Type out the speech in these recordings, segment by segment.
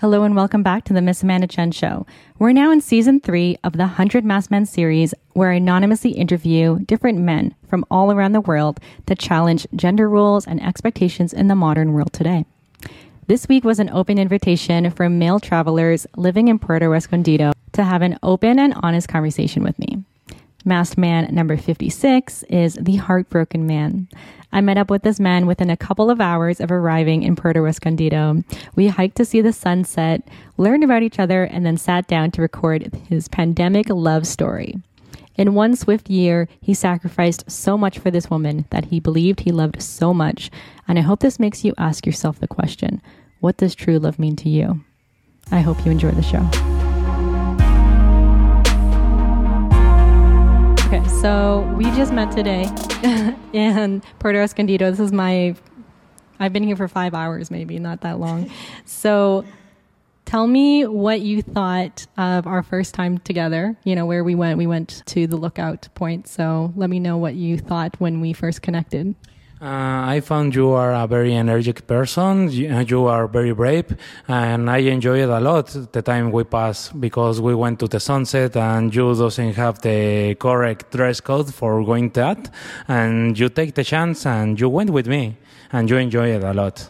Hello and welcome back to the Miss Amanda Chen Show. We're now in season three of the 100 Masked Men series, where I anonymously interview different men from all around the world to challenge gender roles and expectations in the modern world today. This week was an open invitation for male travelers living in Puerto Escondido to have an open and honest conversation with me. Masked man number 56 is the heartbroken man. I met up with this man within a couple of hours of arriving in Puerto Escondido. We hiked to see the sunset, learned about each other, and then sat down to record his pandemic love story. In one swift year, he sacrificed so much for this woman that he believed he loved so much. And I hope this makes you ask yourself the question what does true love mean to you? I hope you enjoy the show. So we just met today in Puerto Escondido. This is my, I've been here for five hours, maybe, not that long. So tell me what you thought of our first time together. You know, where we went. We went to the lookout point. So let me know what you thought when we first connected. Uh, I found you are a very energetic person. You, uh, are very brave, and I enjoyed a lot the time we passed because we went to the sunset, and you doesn't have the correct dress code for going that, and you take the chance, and you went with me, and you enjoyed it a lot.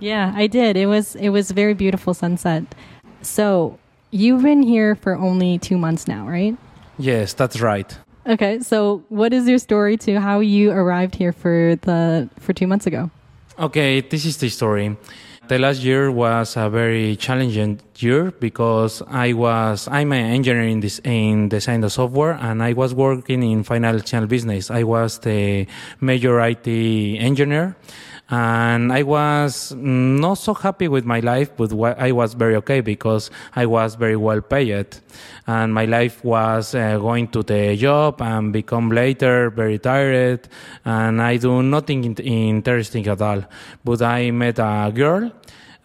Yeah, I did. It was it was very beautiful sunset. So you've been here for only two months now, right? Yes, that's right. Okay, so what is your story to how you arrived here for the for two months ago? Okay, this is the story. The last year was a very challenging year because I was I'm an engineer in this in design the software and I was working in financial business. I was the major IT engineer and I was not so happy with my life, but I was very okay because I was very well paid, and my life was uh, going to the job and become later very tired, and I do nothing interesting at all. But I met a girl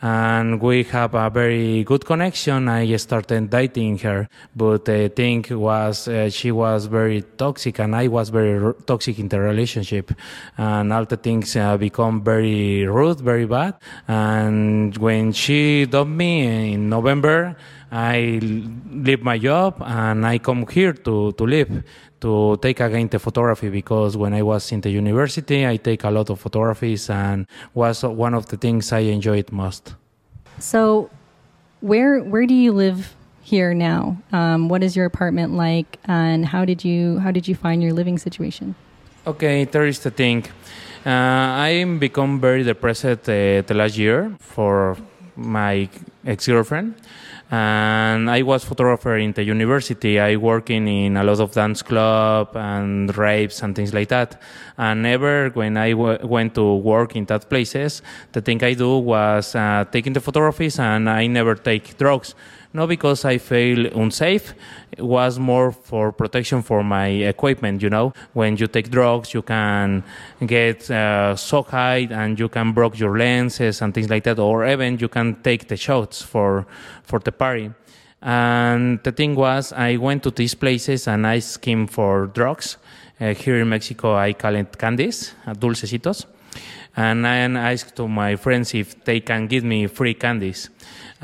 and we have a very good connection. I started dating her, but the thing was uh, she was very toxic and I was very r- toxic in the relationship, and all the things uh, become very rude, very bad. And when she dumped me in November, I leave my job and I come here to to live to take again the photography because when I was in the university, I take a lot of photographies and was one of the things I enjoyed most. So, where where do you live here now? Um, what is your apartment like, and how did you how did you find your living situation? Okay, there is the thing. Uh, I become very depressed uh, the last year for my ex girlfriend and I was photographer in the university. I working in a lot of dance club and raves and things like that. And never when I w- went to work in that places, the thing I do was uh, taking the photographs, and I never take drugs not because I feel unsafe. It was more for protection for my equipment. You know, when you take drugs, you can get uh, so high and you can break your lenses and things like that, or even you can take the shots for for the party. And the thing was, I went to these places and I schemed for drugs. Uh, here in Mexico, I call it candies, uh, dulcecitos. And I asked to my friends if they can give me free candies.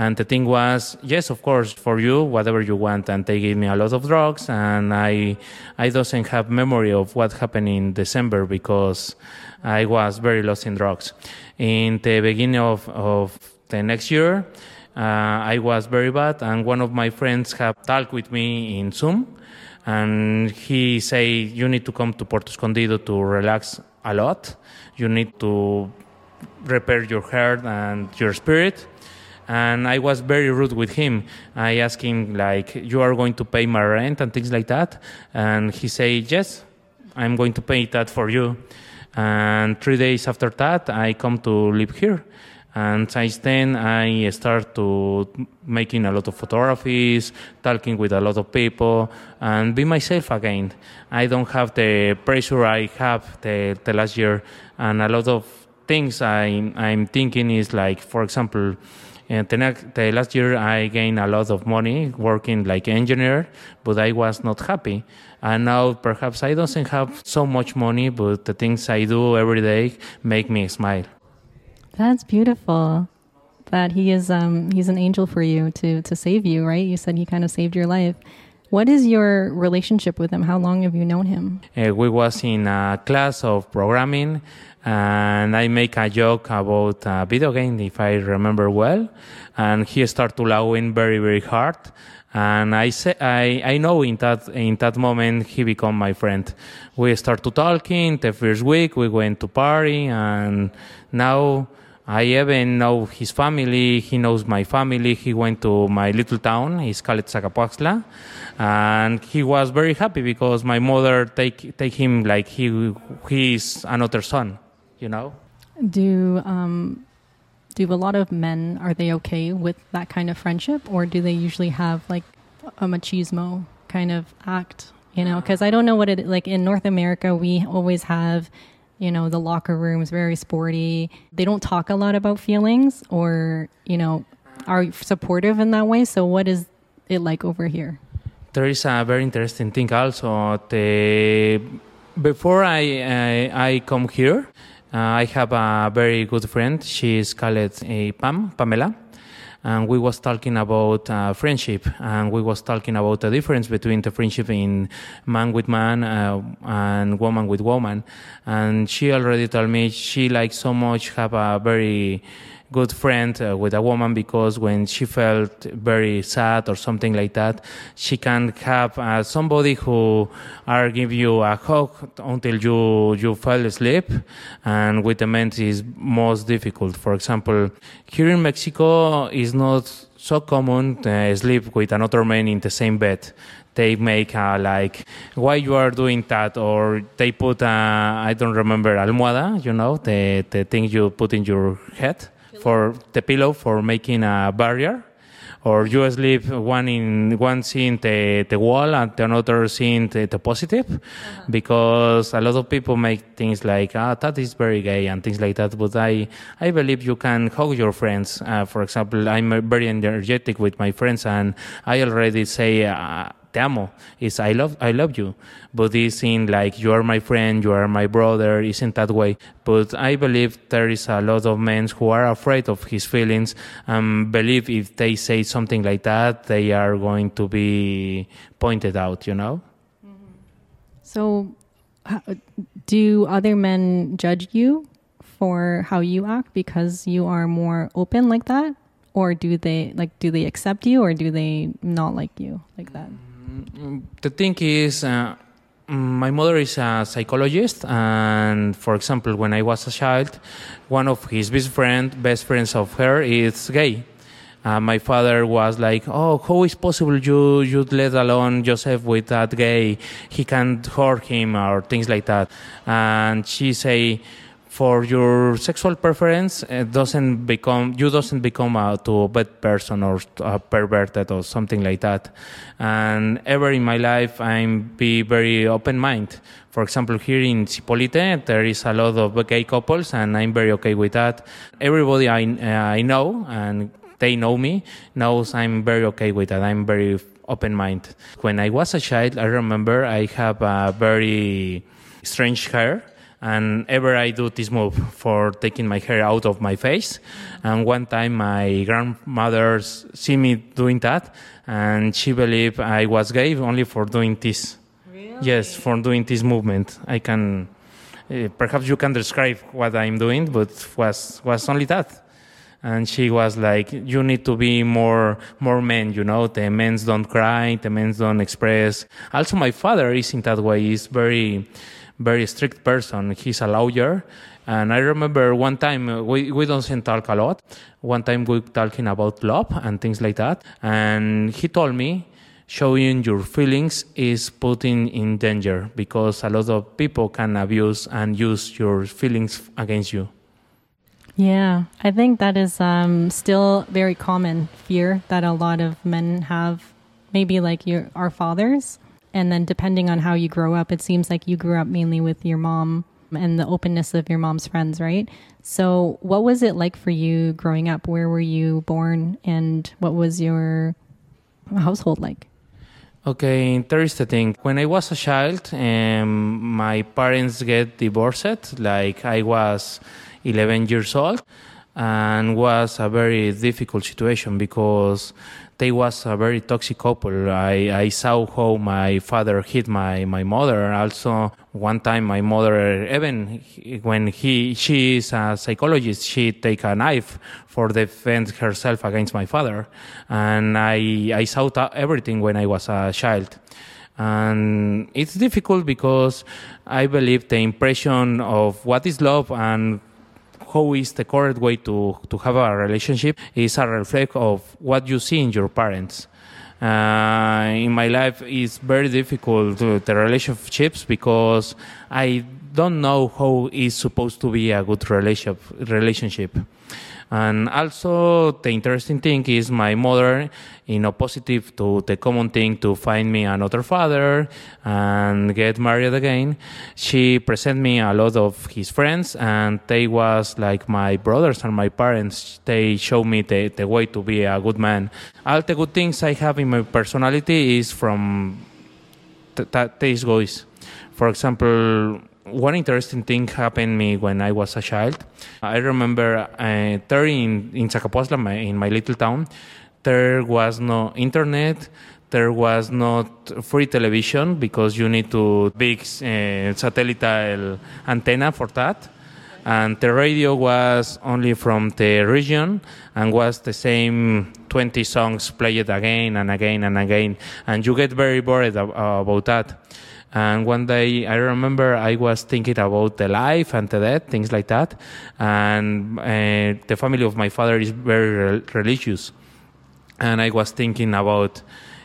And the thing was, yes, of course, for you, whatever you want. And they gave me a lot of drugs, and I, I doesn't have memory of what happened in December because I was very lost in drugs. In the beginning of, of the next year, uh, I was very bad, and one of my friends have talked with me in Zoom, and he say you need to come to Puerto Escondido to relax a lot. You need to repair your heart and your spirit and I was very rude with him. I asked him like, "You are going to pay my rent and things like that," and he said, "Yes, I'm going to pay that for you." And three days after that, I come to live here. And since then, I start to making a lot of photographies, talking with a lot of people, and be myself again. I don't have the pressure I have the, the last year, and a lot of things I, I'm thinking is like, for example, and the, next, the last year, I gained a lot of money working like engineer, but I was not happy. And now perhaps I don't have so much money, but the things I do every day make me smile. That's beautiful. that he is um, he's an angel for you to to save you, right? You said he kind of saved your life. What is your relationship with him? How long have you known him? Uh, we was in a class of programming, and I make a joke about a video game, if I remember well, and he started to laughing very very hard. And I say, I, I know in that in that moment he become my friend. We start to talking. The first week we went to party, and now I even know his family. He knows my family. He went to my little town. He's called Zacapoaxtla, and he was very happy because my mother take take him like he he's another son. You know. Do um, do a lot of men are they okay with that kind of friendship, or do they usually have like a machismo kind of act? You know, because I don't know what it like in North America. We always have you know, the locker room is very sporty. They don't talk a lot about feelings or, you know, are supportive in that way. So what is it like over here? There is a very interesting thing also. The, before I, I, I come here, uh, I have a very good friend. She is called uh, Pam, Pamela and we was talking about uh, friendship. And we was talking about the difference between the friendship in man with man uh, and woman with woman. And she already told me she like so much have a very good friend uh, with a woman because when she felt very sad or something like that, she can have uh, somebody who are give you a hug until you you fall asleep. And with the men, is most difficult. For example, here in Mexico, is not so common to sleep with another man in the same bed they make uh, like why you are doing that or they put uh, i don't remember almohada you know the, the thing you put in your head for the pillow for making a barrier or you sleep one in one seeing the, the wall and the another seeing the, the positive uh-huh. because a lot of people make things like ah that is very gay and things like that but i i believe you can hug your friends uh, for example i'm very energetic with my friends and i already say uh, te amo is I love I love you. But this in like you are my friend, you are my brother, isn't that way. But I believe there is a lot of men who are afraid of his feelings and believe if they say something like that, they are going to be pointed out, you know? Mm-hmm. So do other men judge you for how you act because you are more open like that? Or do they like do they accept you or do they not like you like that? The thing is, uh, my mother is a psychologist, and for example, when I was a child, one of his best friend, best friends of her, is gay. Uh, my father was like, "Oh, how is possible you you let alone Joseph with that gay? He can't hurt him or things like that." And she say, for your sexual preference it doesn't become you doesn't become a to a bad person or a perverted or something like that. And ever in my life i'm be very open mind for example here in Zipolite there is a lot of gay couples and i'm very okay with that. Everybody i uh, i know and they know me knows i'm very okay with that. I'm very open mind when i was a child i remember i have a very strange hair and ever I do this move for taking my hair out of my face. And one time my grandmother see me doing that, and she believed I was gay only for doing this. Really? Yes, for doing this movement. I can, uh, perhaps you can describe what I'm doing, but was was only that. And she was like, "You need to be more, more men. You know, the men don't cry, the men don't express." Also, my father is in that way. He's very very strict person. He's a lawyer. And I remember one time, uh, we, we don't talk a lot. One time we talking about love and things like that. And he told me, showing your feelings is putting in danger because a lot of people can abuse and use your feelings against you. Yeah, I think that is um, still very common fear that a lot of men have. Maybe like your our fathers and then depending on how you grow up, it seems like you grew up mainly with your mom and the openness of your mom's friends, right? So, what was it like for you growing up? Where were you born, and what was your household like? Okay, the thing. When I was a child, um, my parents get divorced. Like I was 11 years old, and was a very difficult situation because they was a very toxic couple. I, I saw how my father hit my, my mother. Also, one time my mother, even when he she is a psychologist, she take a knife for defend herself against my father, and I I saw everything when I was a child. And it's difficult because I believe the impression of what is love and how is the correct way to, to have a relationship is a reflect of what you see in your parents. Uh, in my life, it's very difficult to, the relationships because I don't know how is supposed to be a good relationship. relationship. And also, the interesting thing is my mother, in opposite to the common thing to find me another father and get married again, she present me a lot of his friends, and they was like my brothers and my parents. They show me the, the way to be a good man. All the good things I have in my personality is from these guys. For example, one interesting thing happened me when I was a child. I remember uh, there in, in Zacapoaxtla, my, in my little town, there was no internet, there was not free television because you need to big uh, satellite antenna for that. And the radio was only from the region and was the same 20 songs played again and again and again. And you get very bored about that. And one day I remember I was thinking about the life and the death, things like that. And uh, the family of my father is very re- religious. And I was thinking about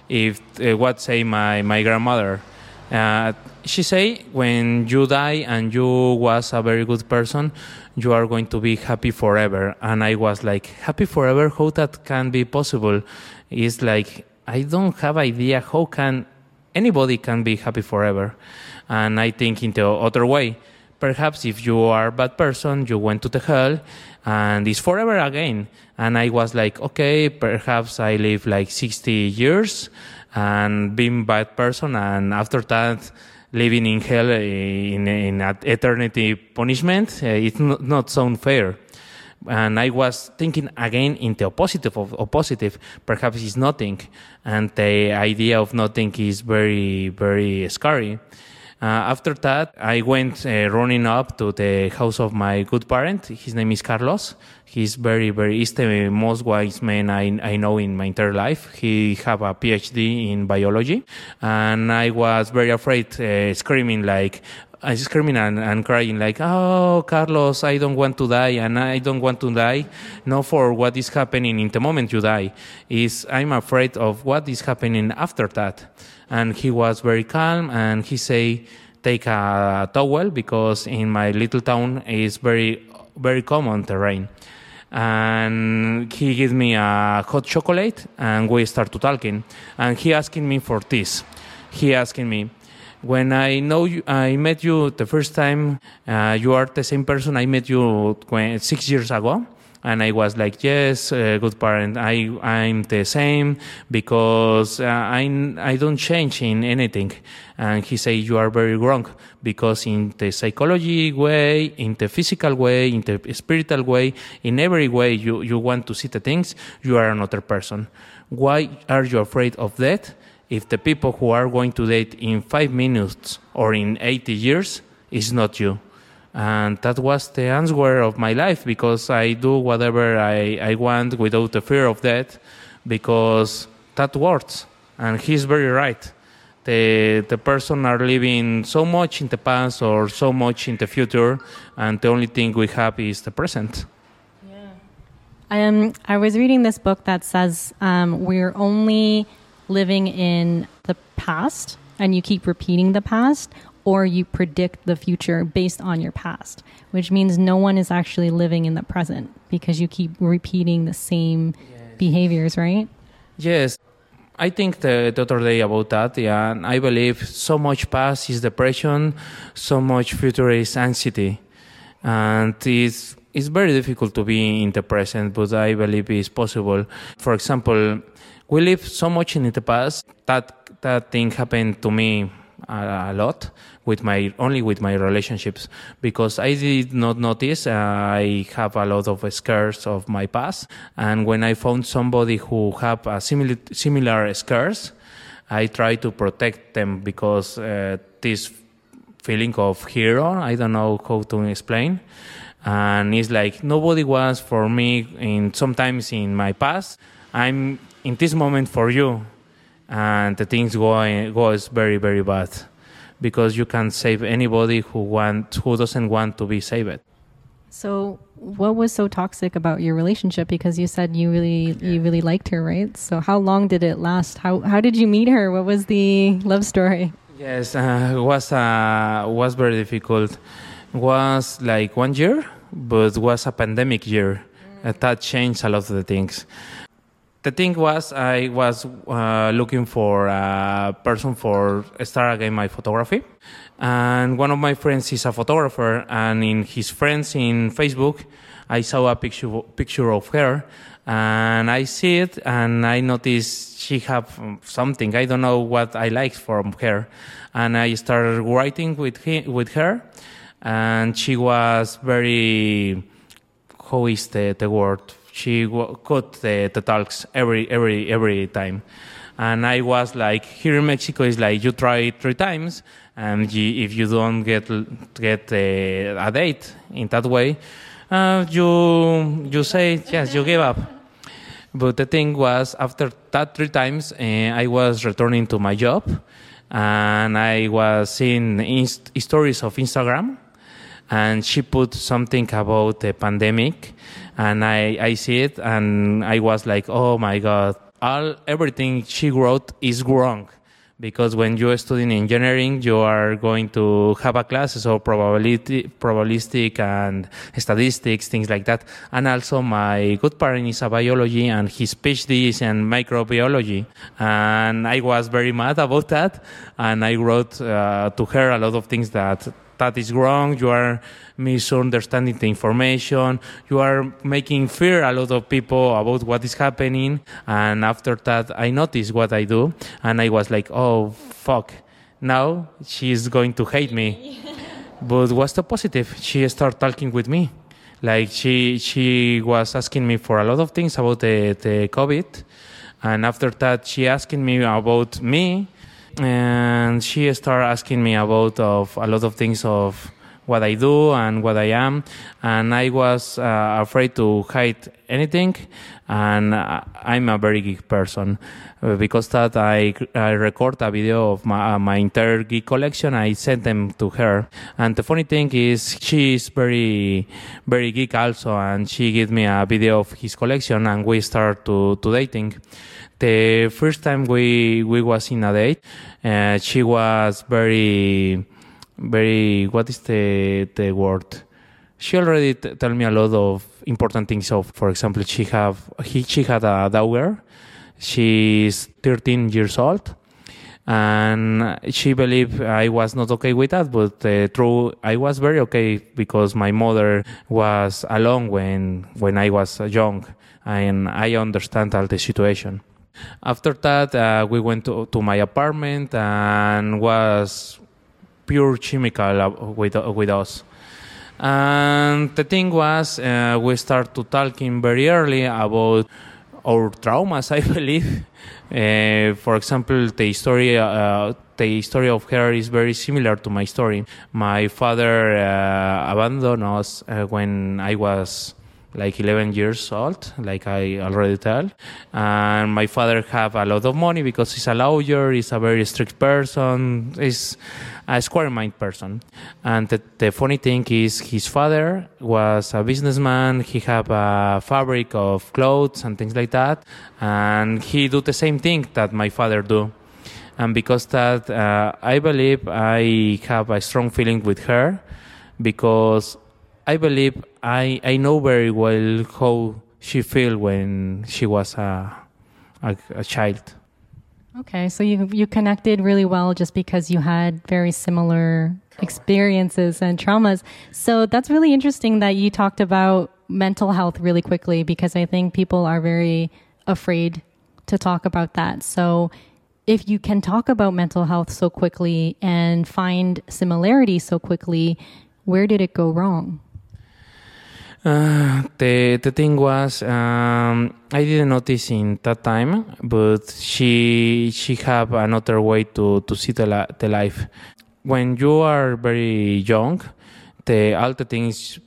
if uh, what say my, my grandmother. Uh, she say when you die and you was a very good person, you are going to be happy forever. And I was like, happy forever? How that can be possible? It's like I don't have idea how can anybody can be happy forever. And I think in the other way, perhaps if you are a bad person, you went to the hell and it's forever again. And I was like, okay, perhaps I live like 60 years and being bad person. And after that, living in hell in, in eternity punishment, uh, it's not, not so fair and I was thinking again in the opposite of, of positive. Perhaps it's nothing, and the idea of nothing is very very scary. Uh, after that, I went uh, running up to the house of my good parent. His name is Carlos. He's very, very, he's the most wise man I, I know in my entire life. He have a PhD in biology. And I was very afraid, uh, screaming like, I screaming and, and crying like, "Oh, Carlos, I don't want to die, and I don't want to die, not for what is happening in the moment you die. Is I'm afraid of what is happening after that." And he was very calm, and he say, "Take a towel because in my little town is very very common terrain." And he gives me a hot chocolate, and we start to talking. And he asking me for this. He asking me when I know you, I met you the first time, uh, you are the same person I met you six years ago. And I was like, yes, uh, good parent. I, I'm the same because uh, I, I don't change in anything. And he said, you are very wrong because in the psychology way, in the physical way, in the spiritual way, in every way you, you want to see the things, you are another person. Why are you afraid of that? If the people who are going to date in five minutes or in 80 years is not you. And that was the answer of my life because I do whatever I, I want without the fear of death because that works. And he's very right. The, the person are living so much in the past or so much in the future, and the only thing we have is the present. Yeah. Um, I was reading this book that says um, we're only living in the past and you keep repeating the past, or you predict the future based on your past, which means no one is actually living in the present because you keep repeating the same yes. behaviors, right? Yes. I think the, day about that, yeah, and I believe so much past is depression, so much future is anxiety. And it's, it's very difficult to be in the present, but I believe it's possible. For example, we live so much in the past. That that thing happened to me a, a, lot with my only with my relationships. Because I did not notice uh, I have a lot of scars of my past, and when I found somebody who have a similar similar scars, I try to protect them because uh, this feeling of hero I don't know how to explain. And it's like nobody was for me in sometimes in my past. I'm in this moment for you and the things going goes very very bad because you can't save anybody who want who doesn't want to be saved. So what was so toxic about your relationship? Because you said you really you really liked her right? So how long did it last? How how did you meet her? What was the love story? Yes uh, it was uh, was very difficult. It was like one year but was a pandemic year. Mm. That changed a lot of the things. The thing was, I was uh, looking for a person for start again my photography, and one of my friends is a photographer, and in his friends in Facebook, I saw a picture picture of her, and I see it, and I noticed she have something. I don't know what I like from her, and I started writing with he, with her. And she was very how is the, the word she cut the, the talks every every every time. And i was like here in mexico is like you try three times and you, if you don't get get a, a date in that way uh, you you say yes you give up. But the thing was after that three times uh, i was returning to my job and i was seeing inst- stories of instagram and she put something about the pandemic and I, I see it and I was like, oh my God, all everything she wrote is wrong. Because when you're studying engineering, you are going to have a class of probability, probabilistic and statistics, things like that. And also my good parent is a biology and his PhD is in microbiology. And I was very mad about that. And I wrote uh, to her a lot of things that that is wrong. You are misunderstanding the information. You are making fear a lot of people about what is happening. And after that, I noticed what I do, and I was like, oh fuck, now she's going to hate me. but what's the positive? She started talking with me. Like she she was asking me for a lot of things about the, the COVID. And after that, she asking me about me and she started asking me about of a lot of things of what I do and what I am, and I was uh, afraid to hide anything, and I'm a very geek person. Uh, because that I, I record a video of my, uh, my entire geek collection, I sent them to her. And the funny thing is, she is very, very geek also, and she gave me a video of his collection, and we start to, to dating the first time we we was in a date, uh, she was very, very. What is the the word? She already t- tell me a lot of important things. Of, for example, she have he, she had a daughter. She's 13 years old, and she believed I was not okay with that. But uh, true, I was very okay because my mother was alone when when I was young, and I understand all the situation. After that, uh, we went to, to my apartment and was pure chemical uh, with, uh, with us. And the thing was, uh, we started talking very early about our traumas, I believe. Uh, for example, the story, uh, the story of her is very similar to my story. My father uh, abandoned us when I was like 11 years old, like I already tell. And my father have a lot of money because he's a lawyer, he's a very strict person, he's a square mind person. And the, the funny thing is his father was a businessman, he have a fabric of clothes and things like that. And he do the same thing that my father do. And because that, uh, I believe I have a strong feeling with her because I believe I I know very well how she feel when she was a, a, a child. Okay, so you you connected really well just because you had very similar experiences and traumas. So that's really interesting that you talked about mental health really quickly because I think people are very afraid to talk about that. So if you can talk about mental health so quickly and find similarities so quickly, where did it go wrong? Uh, the the thing was um, I didn't notice in that time, but she she have another way to to see the la- the life. When you are very young, the all the things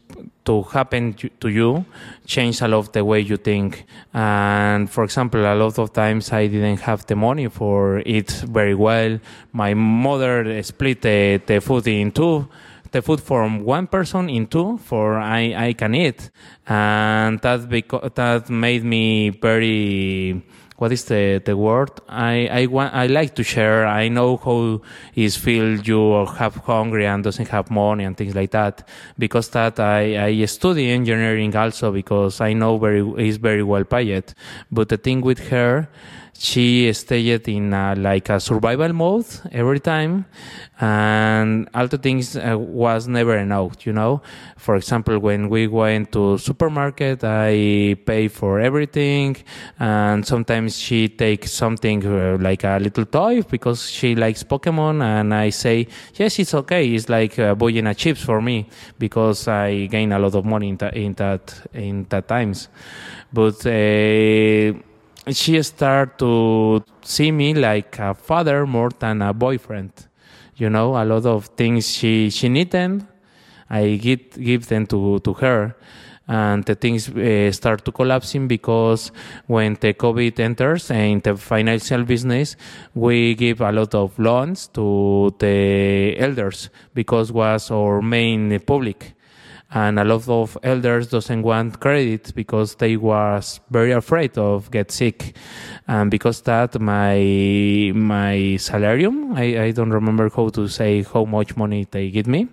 to happen to you change a lot the way you think. And for example, a lot of times I didn't have the money for it very well. My mother split the, the food in two the food from one person in two for I, I can eat. And that beca- that made me very what is the, the word? I, I want I like to share. I know how is feel you have hungry and doesn't have money and things like that. Because that I, I study engineering also because I know very is very well paid. But the thing with her she stayed in a, like a survival mode every time and all the things uh, was never enough you know? For example when we went to supermarket i pay for everything and sometimes she takes something uh, like a little toy because she likes pokemon and i say yes it's okay. It's like uh, buying a chips for me because i gain a lot of money in, that in that in that times. But uh, she started to see me like a father more than a boyfriend. You know, a lot of things she she need them, I give give them to to her, and the things uh, start to collapsing because when the COVID enters in the financial business, we give a lot of loans to the elders because was our main public and a lot of elders doesn't want credit because they was very afraid of get sick. And because that my my salarium I, I don't remember how to say how much money they give me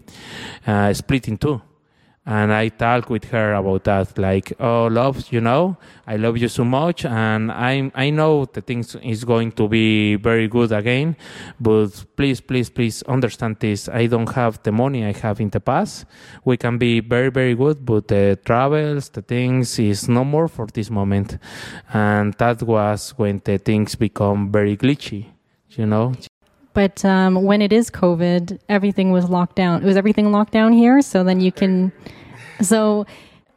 uh, split in two and I talk with her about that, like, oh, love, you know, I love you so much, and I I know the things is going to be very good again, but please, please, please understand this. I don't have the money I have in the past. We can be very, very good, but the travels, the things is no more for this moment, and that was when the things become very glitchy, you know. But um, when it is COVID, everything was locked down. It was everything locked down here? So then you can. So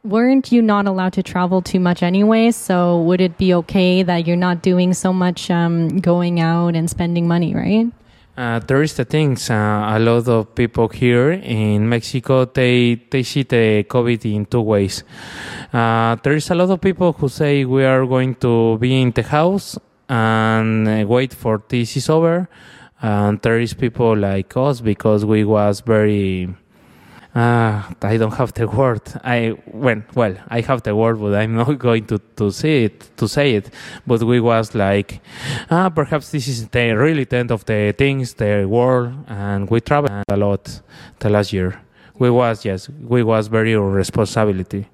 weren't you not allowed to travel too much anyway? So would it be okay that you're not doing so much um, going out and spending money, right? Uh, there is the things. Uh, a lot of people here in Mexico they they see the COVID in two ways. Uh, there is a lot of people who say we are going to be in the house and wait for this is over and there is people like us because we was very uh, I don't have the word. I when well, I have the word, but I'm not going to, to say it to say it. But we was like, ah, perhaps this is the really the end of the things, the world, and we traveled a lot the last year. We was yes, we was very responsibility. Okay.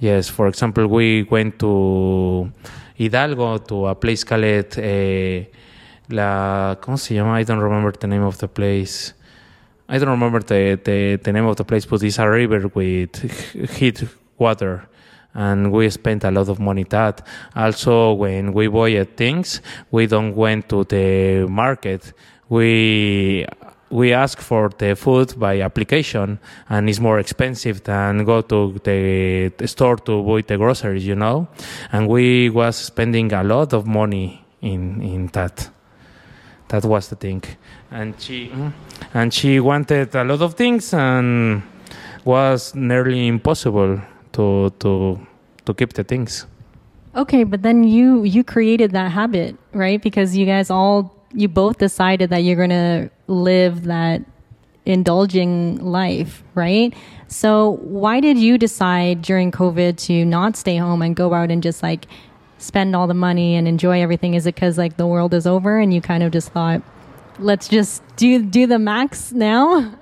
Yes, for example, we went to Hidalgo to a place called. Uh, la ¿cómo se llama? I don't remember the name of the place. I don't remember the, the, the name of the place, but it's a river with heat water. And we spent a lot of money that. Also, when we buy things, we don't went to the market. We we ask for the food by application and it's more expensive than go to the, store to buy the groceries, you know? And we was spending a lot of money in, in that. That was the thing, and she mm, and she wanted a lot of things, and was nearly impossible to to to keep the things. Okay, but then you you created that habit, right? Because you guys all you both decided that you're going to live that indulging life, right? So why did you decide during COVID to not stay home and go out and just like spend all the money and enjoy everything? Is it because like the world is over and you kind of just thought, let's just do do the max now?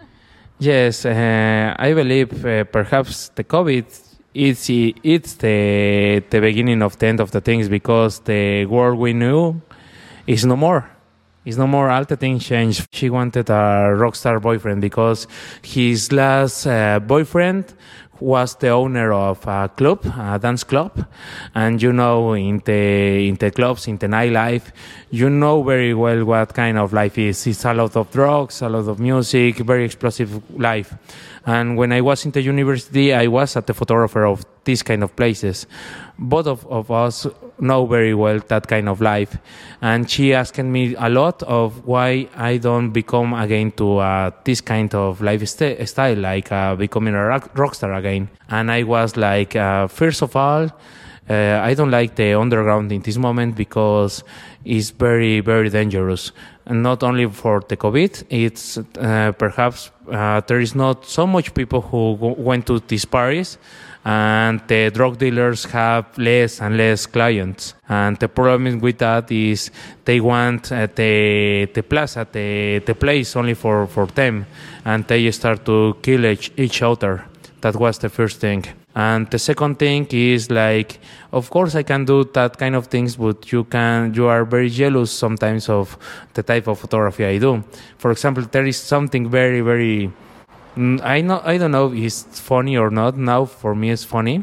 Yes, uh, I believe uh, perhaps the COVID it's it's the the beginning of the end of the things because the world we knew is no more. It's no more. All the things changed. She wanted a rock star boyfriend because his last uh, boyfriend was the owner of a club, a dance club, and you know, in the in the clubs, in the nightlife, you know very well what kind of life is. It's a lot of drugs, a lot of music, very explosive life. And when I was in the university, I was at the photographer of these kind of places. Both of, of us know very well that kind of life. And she asked me a lot of why I don't become again to uh, this kind of lifestyle, like uh, becoming a rock, rock star again. And I was like, uh, first of all, uh, I don't like the underground in this moment because it's very, very dangerous. And not only for the COVID, it's uh, perhaps uh, there is not so much people who went to these parties and the drug dealers have less and less clients. And the problem with that is they want uh, the the plaza, the the place only for for them, and they start to kill each, each other. That was the first thing. And the second thing is like, of course, I can do that kind of things, but you can, you are very jealous sometimes of the type of photography I do. For example, there is something very, very I know I don't know if it's funny or not. Now for me it's funny,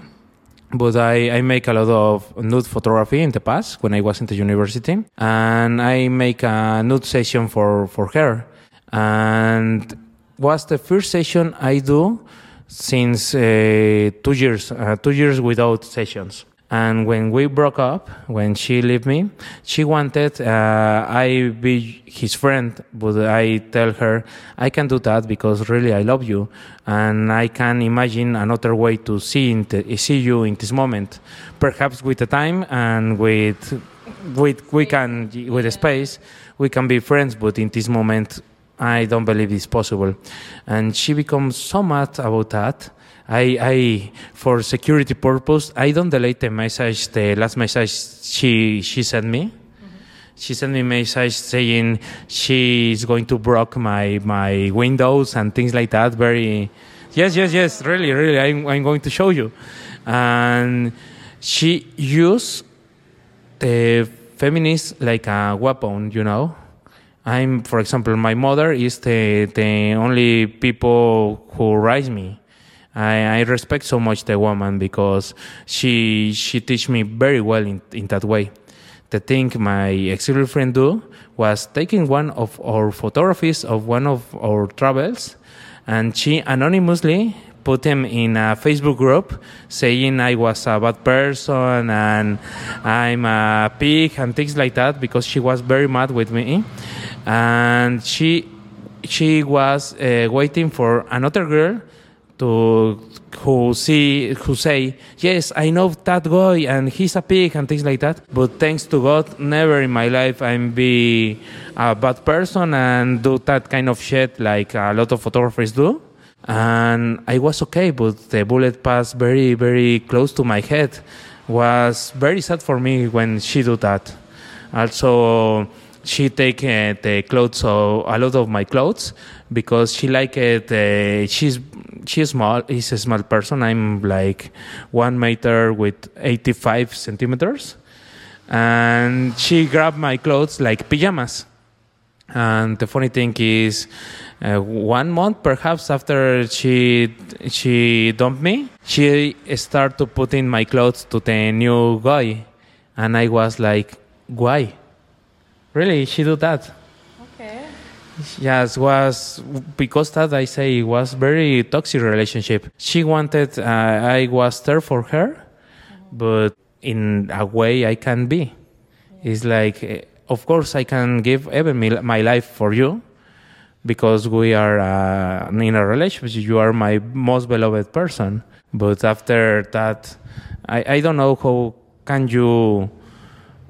but I, I make a lot of nude photography in the past when I was in the university, and I make a nude session for for her, and was the first session I do since uh, two years, uh, two years without sessions. And when we broke up, when she left me, she wanted uh, I be his friend, but I tell her I can do that because really I love you, and I can imagine another way to see see you in this moment. Perhaps with the time and with with we can with the space we can be friends, but in this moment I don't believe it's possible. And she becomes so mad about that I, I, for security purpose, I don't delete the message, the last message she, she sent me. Mm-hmm. She sent me a message saying she's going to block my, my windows and things like that. Very, yes, yes, yes, really, really, I'm, I'm going to show you. And she used the feminist like a weapon, you know. I'm, for example, my mother is the, the only people who raise me I, I respect so much the woman because she she teach me very well in, in that way. The thing my ex-girlfriend do was taking one of our photographs of one of our travels and she anonymously put him in a Facebook group saying I was a bad person and I'm a pig and things like that because she was very mad with me. And she she was uh, waiting for another girl to who see who say yes i know that guy and he's a pig and things like that. But thanks to god never in my life i'm be a bad person and do that kind of shit like a lot of photographers do. And i was okay but the bullet passed very very close to my head. Was very sad for me when she do that. Also she take uh, the clothes so a lot of my clothes because she like it uh, she's she's small is a small person. I'm like one meter with 85 centimeters. And she grabbed my clothes like pajamas. And the funny thing is uh, one month perhaps after she she dumped me she started to put in my clothes to the new guy. And i was like why Really, she do that. Okay. Yes, was because that I say it was very toxic relationship. She wanted uh, I was there for her, but in a way I can be. It's like, eh, of course, I can give even my life for you because we are uh, in a relationship. You are my most beloved person. But after that, I, I don't know how can you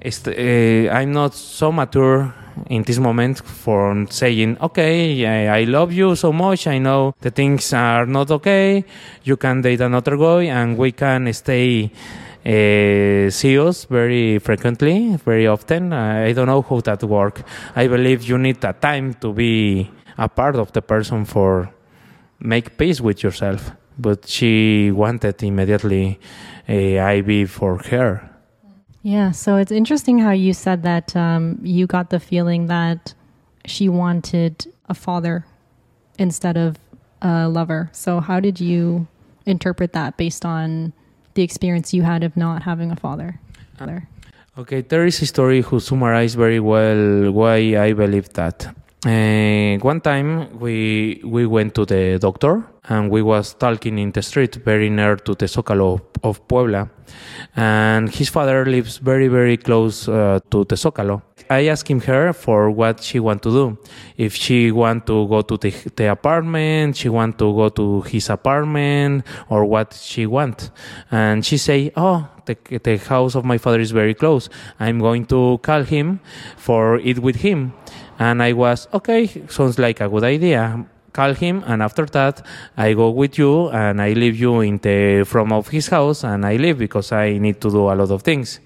I'm not so mature in this moment for saying, okay, I love you so much. I know the things are not okay. You can date another guy and we can stay uh, see us very frequently, very often. I don't know how that works. I believe you need a time to be a part of the person for make peace with yourself. But she wanted immediately uh, I be for her. Yeah, so it's interesting how you said that um, you got the feeling that she wanted a father instead of a lover. So how did you interpret that based on the experience you had of not having a father. father. Okay, there is a story who summarized very well why I believe that. Uh, one time we we went to the doctor and we was talking in the street very near to the Zócalo of Puebla, and his father lives very very close uh, to the Zócalo. I asked him her for what she want to do. If she want to go to the, the apartment, she want to go to his apartment, or what she want. And she say, "Oh, the, the house of my father is very close. I'm going to call him for eat with him." And I was okay. Sounds like a good idea call him and after that i go with you and i leave you in the front of his house and i leave because i need to do a lot of things.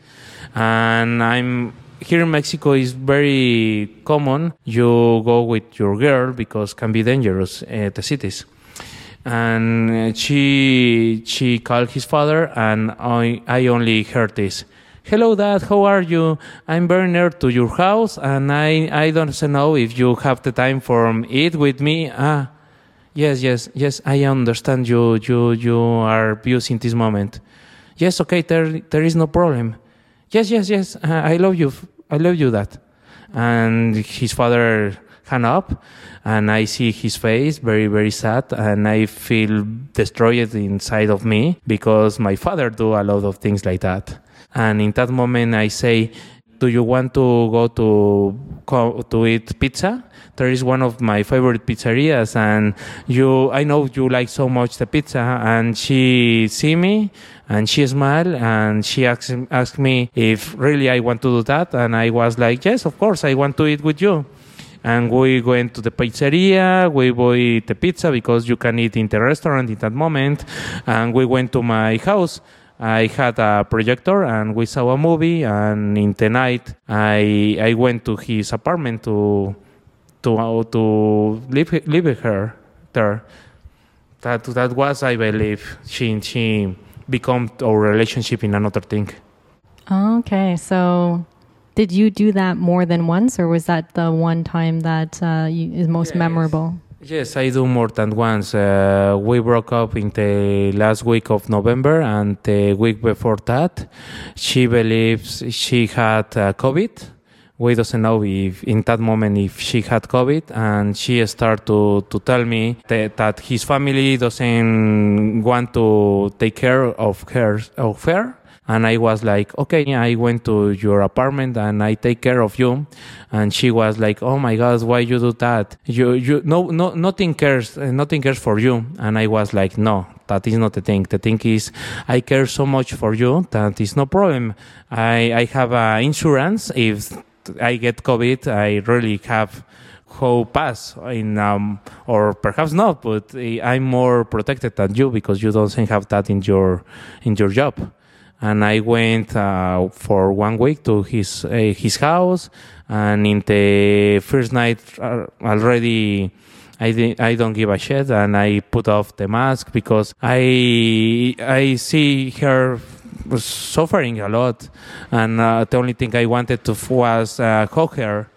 And i'm here in mexico is very common you go with your girl because can be dangerous at the cities. And eh, she she called his father and i i only heard this hello dad. How are you? I'm very near to your house and i i don't know if you have the time for it with me. Ah yes yes yes i understand you you you are using this moment. Yes okay there there is no problem. Yes yes yes i love you i love you that and his father hung up and i see his face very very sad and i feel destroyed inside of me because my father do a lot of things like that and in that moment, I say, "Do you want to go to to eat pizza?" There is one of my favorite pizzerias, and you, I know you like so much the pizza. And she see me, and she smile, and she asked asked me if really I want to do that, and I was like, "Yes, of course, I want to eat with you." and we went to the pizzeria. We bought the pizza because you can eat in the restaurant in that moment, and we went to my house. I had a projector and we saw a movie. And in the night, I I went to his apartment to to uh, to live live with her there. That that was, I believe, she she become our relationship in another thing. Okay, so did you do that more than once, or was that the one time that uh, you, is most yes. memorable? Yes, I do more than once. Uh, we broke up in the last week of November, and the week before that, she believes she had uh, COVID. We doesn't know if in that moment if she had COVID, and she started to, to tell me that, that his family doesn't want to take care of her of her and I was like, okay, I went to your apartment and I take care of you. And she was like, oh my God, why you do that? You, you, no, no, nothing cares, uh, nothing cares for you. And I was like, no, that is not the thing. The thing is, I care so much for you that is no problem. I, I have uh, insurance. If I get COVID, I really have how pass in um, or perhaps not but i'm more protected than you because you don't have that in your in your job and I went uh, for one week to his uh, his house. And in the first night uh, already, I I don't give a shit, and I put off the mask because I I see her suffering a lot, and uh, the only thing I wanted to was uh, hug her.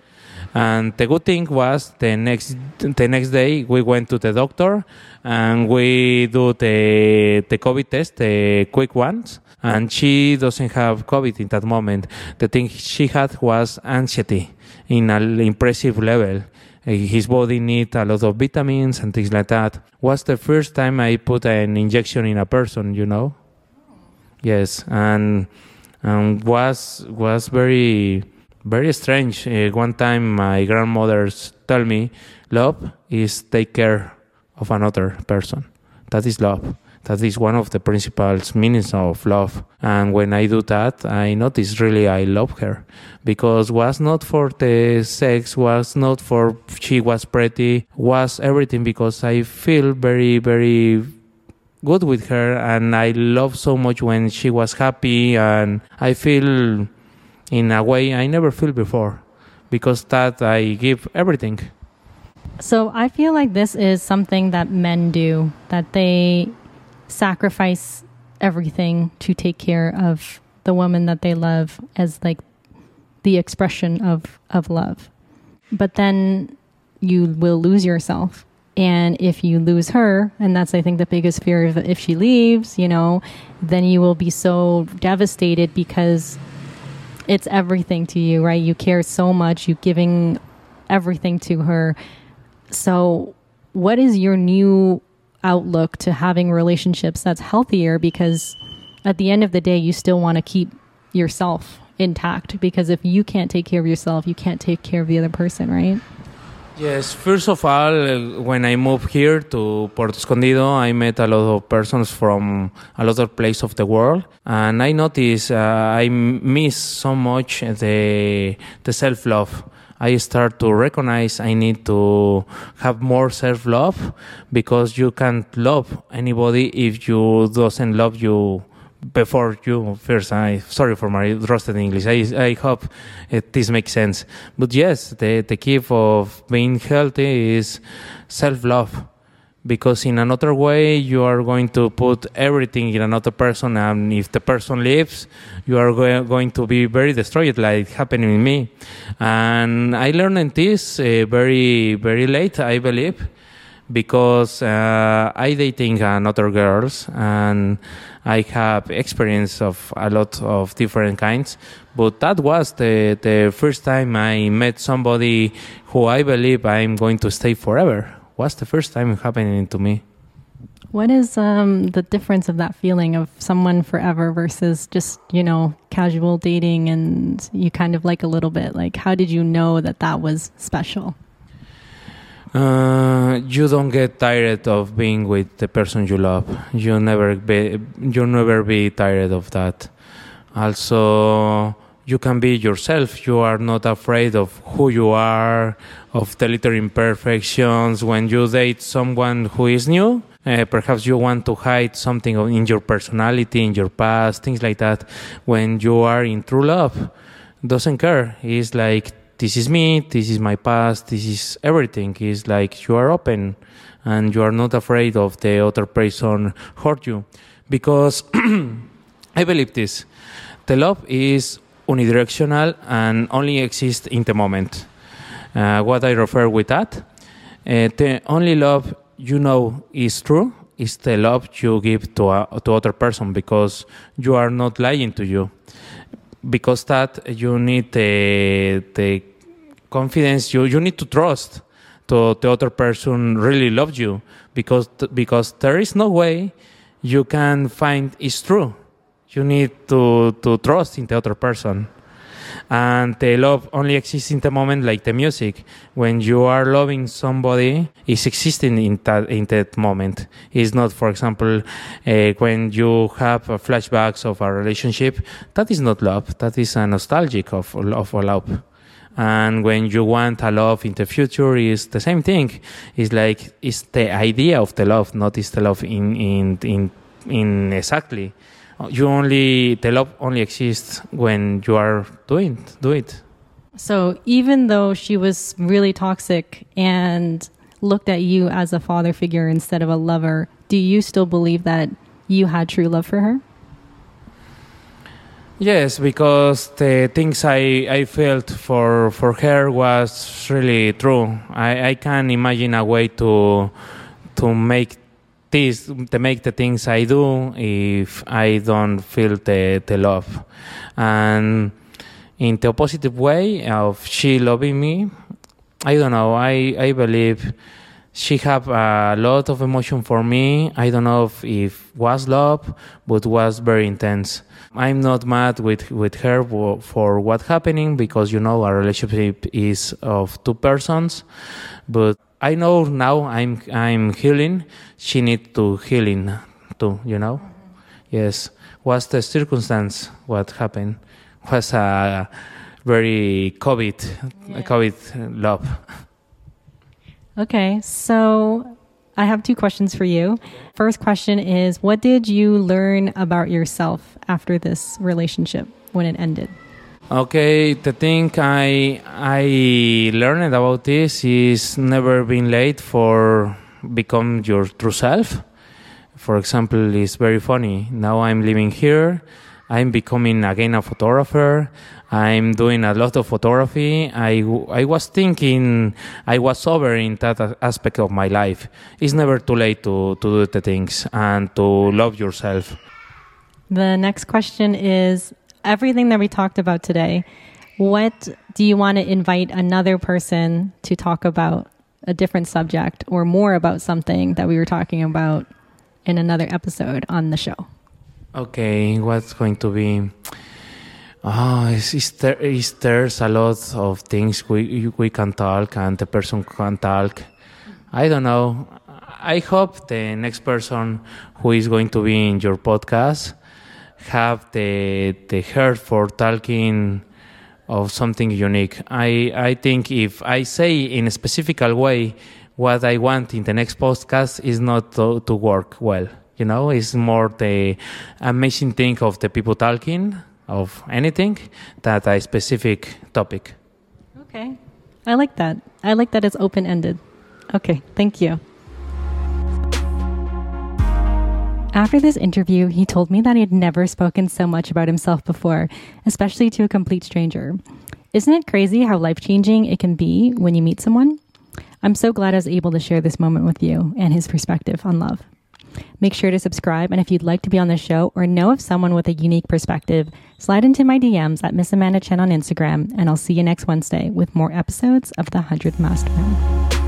And the good thing was the next the next day we went to the doctor and we do the the COVID test, the quick ones and she doesn't have COVID in that moment. The thing she had was anxiety in an impressive level. Eh, his body need a lot of vitamins and things like that. Was the first time I put an injection in a person, you know? Yes, and and was was very very strange. Uh, one time my grandmother tell me, love is take care of another person. That is love. That is one of the principal meanings of love. And when I do that, I notice really I love her because was not for the sex, was not for she was pretty, was everything because I feel very, very good with her and I love so much when she was happy and I feel in a way I never feel before because that I give everything. So I feel like this is something that men do that they sacrifice everything to take care of the woman that they love as like the expression of of love but then you will lose yourself And if you lose her, and that's, I think, the biggest fear of if she leaves, you know, then you will be so devastated because it's everything to you, right? You care so much, you giving everything to her. So, what is your new outlook to having relationships that's healthier? Because at the end of the day, you still want to keep yourself intact. Because if you can't take care of yourself, you can't take care of the other person, right? Yes, first of all, uh, when I moved here to Puerto Escondido, I met a lot of persons from a lot of places of the world, and I noticed uh, I miss so much the the self love. I start to recognize I need to have more self love because you can't love anybody if you doesn't love you before you first i sorry for my rusted english. I, I hope it, this makes sense. But yes the, the key of being healthy is self-love. Because in another way you are going to put everything in another person and if the person leaves you are go- going to be very destroyed like happened with me. And i learned this uh, very very late i believe because uh, I dating another girls and I have experience of a lot of different kinds. But that was the the first time I met somebody who I believe I'm going to stay forever. Was the first time happening to me. What is um, the difference of that feeling of someone forever versus just you know casual dating and you kind of like a little bit? Like, how did you know that that was special? Uh, you don't get tired of being with the person you love. You never be, you never be tired of that. Also, you can be yourself. You are not afraid of who you are, of the little imperfections. When you date someone who is new, uh, perhaps you want to hide something in your personality, in your past, things like that. When you are in true love, doesn't care. It's like this is me, this is my past, this is everything. It's like you are open and you are not afraid of the other person hurt you. Because I believe this. The love is unidirectional and only exists in the moment. Uh, what I refer with that, uh, the only love you know is true is the love you give to a, to other person because you are not lying to you because that you need the the confidence you you need to trust to the other person really loves you because because there is no way you can find it's true. You need to to trust in the other person and the love only exists in the moment like the music. When you are loving somebody is existing in that in that moment. It's not for example uh, when you have flashbacks of a relationship that is not love. That is a nostalgic of of a love. And when you want a love in the future is the same thing. It's like it's the idea of the love not is the love in in in in exactly Oh, you only the love only exists when you are doing do it. So even though she was really toxic and looked at you as a father figure instead of a lover do you still believe that you had true love for her? Yes because the things i i felt for for her was really true. I i can't imagine a way to to make this to make the things I do if I don't feel the, the love. And in the positive way of she loving me, I don't know. I, I believe she have a lot of emotion for me. I don't know if, if was love, but was very intense. I'm not mad with, with her for what happening because you know a relationship is of two persons, but I know now I'm I'm healing. She need to healing too. You know, mm-hmm. yes. What's the circumstance? What happened? Was a very COVID, yeah. COVID love. Okay, so I have two questions for you. First question is, what did you learn about yourself after this relationship when it ended? Okay, the thing I I learned about this is never being late for become your true self. For example, it's very funny. Now I'm living here, I'm becoming again a photographer. I'm doing a lot of photography. I, I was thinking I was over in that aspect of my life. It's never too late to, to do the things and to love yourself. The next question is everything that we talked about today. What do you want to invite another person to talk about a different subject or more about something that we were talking about in another episode on the show? Okay, what's going to be? Ah, oh, it's, it's, there, it's, there's a lot of things we we can talk and the person can talk. I don't know. I hope the next person who is going to be in your podcast have the the heart for talking of something unique. I, I think if I say in a specific way what I want in the next podcast is not to, to work well. You know, it's more the amazing thing of the people talking of anything that a specific topic. Okay. I like that. I like that it's open ended. Okay. Thank you. After this interview, he told me that he had never spoken so much about himself before, especially to a complete stranger. Isn't it crazy how life changing it can be when you meet someone? I'm so glad I was able to share this moment with you and his perspective on love. Make sure to subscribe, and if you'd like to be on the show or know of someone with a unique perspective, slide into my DMs at Miss Amanda Chen on Instagram, and I'll see you next Wednesday with more episodes of The 100 Masked Men.